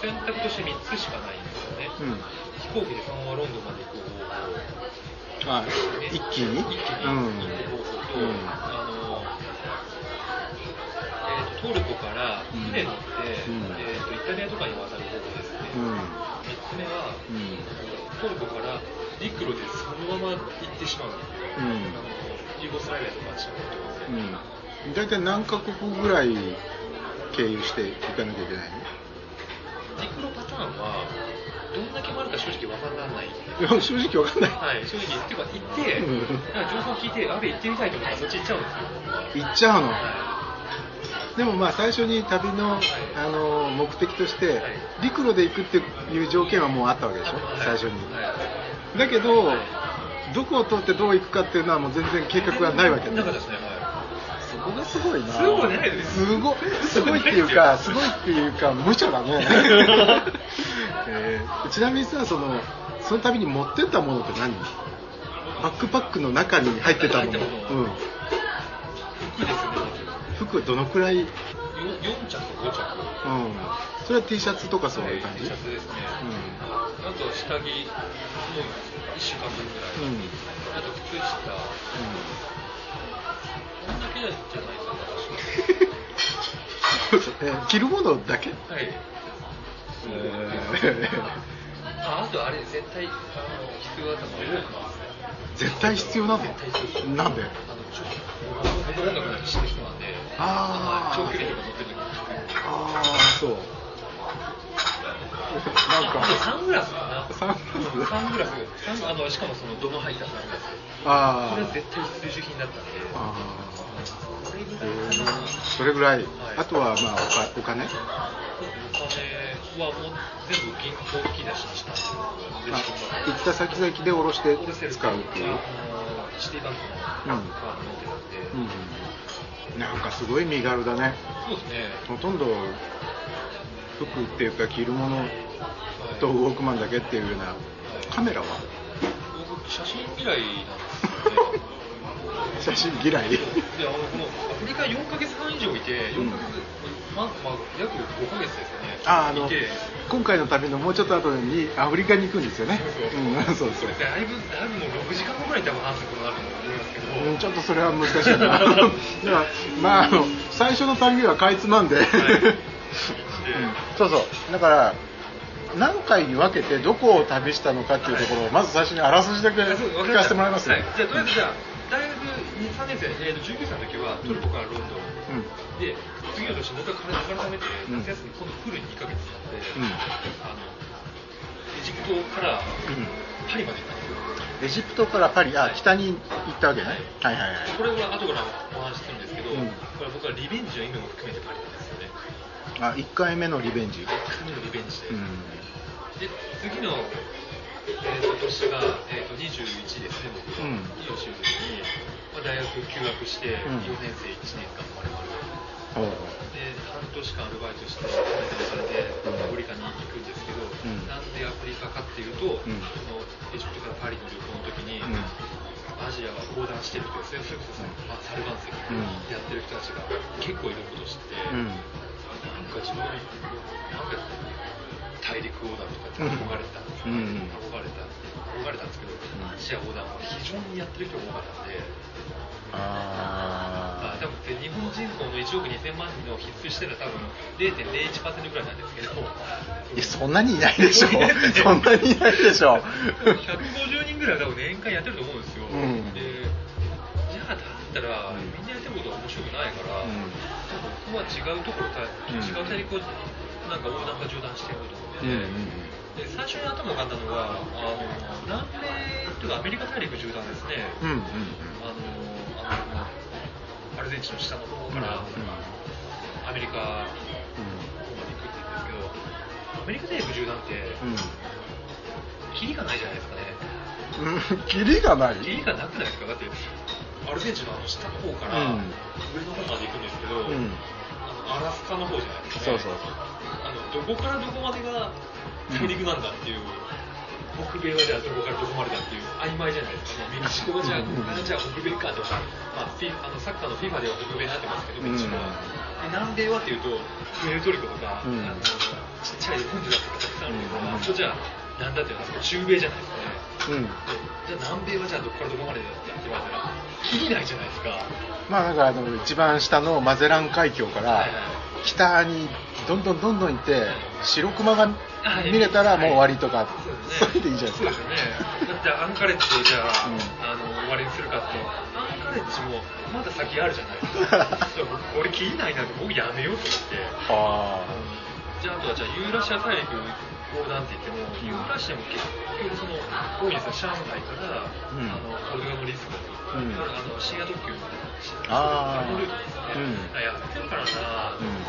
選択として3つしかないんですよね、うん。飛行機でそのままロンドンまで行く方法あ一気に？一気にうん行く方法と、うん。あのえーとトルコから船乗って、うん。えーとイタリアとかに渡る方法ですね、うん。3つ目は、うん。トルコから陸路でそのまま行ってしまう。う、うん。あのユーゴスラビアとかあっちの方とうん。大体何カ国ぐらい経由していかなきゃいけないの？陸路パターンはどんだけ回るか正直わからない。いや正直わかんない。はい、正直、っていうか行って、うん。なんか情報聞いて、あべ行ってみたいと思ったらそっち行っちゃうんですよ。行っちゃうの。はでもまあ最初に旅のあの目的としてはい。陸路で行くっていう条件はもうあったわけでしょ？はい。最初に。はだけどはい。どこを通ってどう行くかっていうのはもう全然計画がないわけい。だなかったですね、はそこがすごいな。すごいないですすごいすごいっていうかすごいっていうか無茶だね、えーちなみにさそのその旅に持ってったものって何？バックパックの中に入ってたもの。うんい。服ですね、服どのくらい、うん、4着、5着。それは T シャツとかそういう感じ、T シャツですね。あと下着も1週間分ぐらい。うん。うんあと靴下。こんじゃないですか、えー着るものだけ、私。はい。えああとあれ、絶対あの必要だったの？は、ウォークマンですね。ー絶対必要なのなんで。ああそうサングラスかな。サングラスサングラス。サンあのしかもその度の入ったサングラス。あーこれは絶対必需品だったんで。あこれぐーらいかな。それぐらい、はいあとはまあおかお金お金はもう全部銀行引き出しにした、あ行った先々で下ろして使うっていう、シティバンクのカード持ってたんで、うん、なんかすごい身軽だねそうですね。ほとんど服っていうか着るものはいとウォークマンだけっていうようなカメラは？僕写真嫌いなんですよね。写真嫌い？であのこのアフリカ4ヶ月半以上いて、4ヶ月、ままあ、約5ヶ月ですよね。ああの今回の旅のもうちょっと後にアフリカに行くんですよね。そうそうう。ん、そうそう。だいぶ、だいぶもう6時間後ぐらいに多分反則になると思いますけど、うんちょっとそれは難しいな。だからまああの最初の旅はかいつまん で、うん。そうそう。だから何回に分けてどこを旅したのかっていうところをまず最初にあらすじだけ聞かせてもらいますはい、じゃあとりあえずじゃあ大学2、3年生、えー、と19歳の時はトルコからロンドン、うん。で次の年もう一回体改めてうん。夏休み今度フルに2ヶ月経って、うん。あのエジプトからパリまで行ったんですよ。エジプトからパリあ北に行ったわけね。はい。はいはいこれは後からお話しするんですけど、うん。これ僕はリベンジの意味も含めてパリなんですよね。あ1回目のリベンジ。1回目のリベンジで。うん。で次の、えー、と年が、えー、と21ですね、僕。が。うん。21の時に、まあ、大学休学して、うん。4年生1年間まるまる。で、半年間アルバイトして、されて、うん。アフリカに行くんですけど、ん。なんでアフリカかっていうと、うん。そのエジプトからパリの旅行の時に、うん。アジアは横断してる人ですね、それこそ、まあ、サルバン石うん。やってる人たちが結構いることを知って、うん。なんか自分なんか大陸横断とかって憧れてたんですよ、うん。憧れた憧れたんですけど、んアジア横断は非常にやってる人が多かったんで、ああ多分日本人口の1億2000万人の必須してるのは多分0.01%ぐらいなんですけど、いやそんなにいないでしょ。そんなにいないでしょ。150人ぐらいは多分年間やってると思うんですよ。うん。でじゃあだったら、うん。みんなやってることは面白くないから、うん。僕は違うところ違う大陸をなんか横断か縦断してると思ってて、うんうん。で最初に頭が浮かんだのはあの南米というかアメリカ大陸縦断ですね、うんうんあのあのアルゼンチンの下の方から、アメリカの方まで行くって言うんですけどアメリカ大陸縦断ってキリがないじゃないですかね。うん。うんキリがない？キリがなくないですか？だってアルゼンチンの下の方からうん。上の方まで行くんですけど、うんアラスカの方じゃないですか、ね、そうそうそう。あのどこからどこまでが大陸なんだっていう、北米はじゃあどこからどこまでだっていう曖昧じゃないですか。ねメキシコがじゃあうんここからじゃあ北米かとか、まあ、フィあのサッカーの FIFA では北米になってますけどメキシコは、で南米はっていうとプエルトリコとか、うん。あのちっちゃい本土だっ一応じゃあなんだっていうのは中米じゃないですか。ね、うん、じゃあ南米はじゃあどこからどこまでだって言われたら切りないじゃないですか。まあだからあの一番下のマゼラン海峡から北にどんどんどんどん行って白熊が見れたらもう終わりとか、それでいいじゃないですか。ね。だってアンカレッジでじゃあ、うん、あの終わりにするかってアンカレッジもまだ先あるじゃないですか。俺切りないなって僕やめようと思って。あじゃああとはじゃあユーラシア大陸横断って言っても、ユーラシアも結局その多いですよ、上海から、うん、あのポルトガルのうん、あの深夜特急のあー。ルートですね、うん、やってるからな、うん、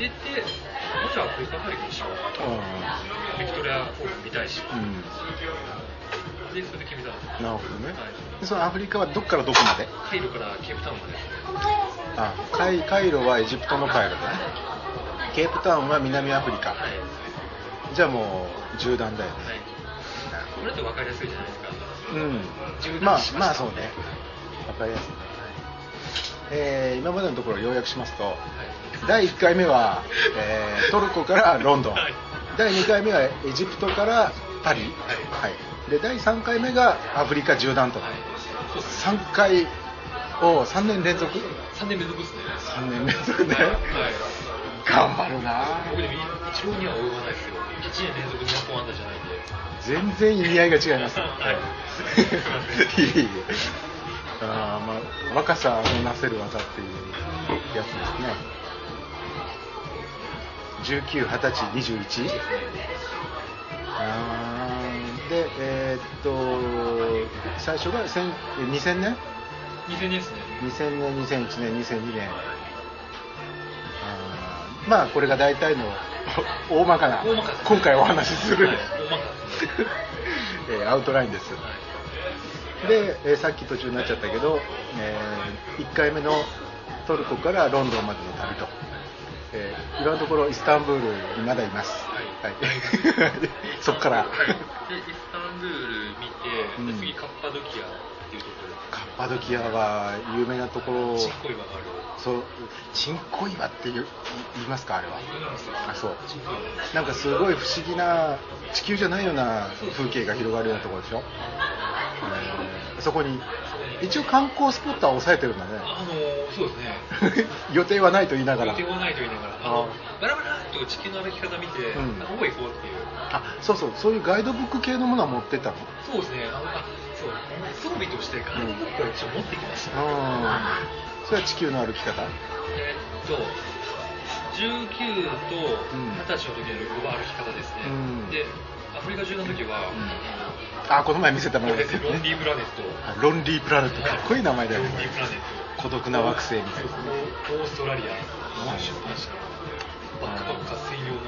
出て、もちろんアフリカ大陸にしよう、ビクトリア見たいし、うん、でそれで決めたなるほどね、はい、そのアフリカはどこからどこまで？カイロからケープタウンまで。あカイカイロはエジプトのカイロね。ケープタウンは南アフリカ、はいじゃあもう縦断だよね、はい、これって分かりやすいじゃないですか。うん。まあまあそうね。分かりやすい。ね、えー、今までのところを要約しますと、はい、第1回目は、えー、トルコからロンドン、はい、第2回目はエジプトからパリ、はい。で第3回目がアフリカ縦断と、はい、3回を3年連続？3年連続ですね。3年連続ね、はい頑張るな。僕でも一郎には及ばないですよ1年連続200本安打じゃないんで。全然意味合いが違いますはい。いいあまあ若さのなせる技っていうやつですね。19、20歳、21? あで、えー、っと最初が2000年？2000年ですね。2000年、2001年、2002年まあこれが大体の 大まかな今回お話しする、はい、えアウトラインです、で、えー、さっき途中になっちゃったけど、えー、1回目のトルコからロンドンまでの旅と、えー、今のところイスタンブールにまだいます、はい。はい、そこから、はい、でイスタンブール見て、うん、次カッパドキアっていうところ。カッパドキアは有名なところ。チンコ岩があるそうチンコ岩って言いますかあれは。あそう。なんかすごい不思議な地球じゃないような風景が広がるようなところでしょ、えー、そこに。一応観光スポットは抑えてるんだね。あのそうですね。予定はないと言いながら。予定はないと言いながら。あのバラバラっと地球の歩き方見て、うん、ここ行こうっていう。あそうそう。そういうガイドブック系のものは持ってたの？そうですね。あのあそう。装備としてガイドブックを一応持ってきました、うんそれは地球の歩き方？えー、っと19と20歳の時のは歩き方ですね、うん、でアフリカ中の時は、うん、あこの前見せたものですね。ロンリープラネット。ロンリープラネット。かっこいい名前だよね。ロンリープラネット。孤独な惑星みたいな、オーストラリア。の出版社バックパッカー専用の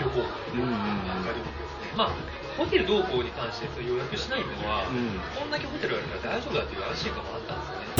旅行、うんうん、まあホテル同行に関して予約しないのは、うん、こんだけホテルあるから大丈夫だっていう安心感もあったんですよね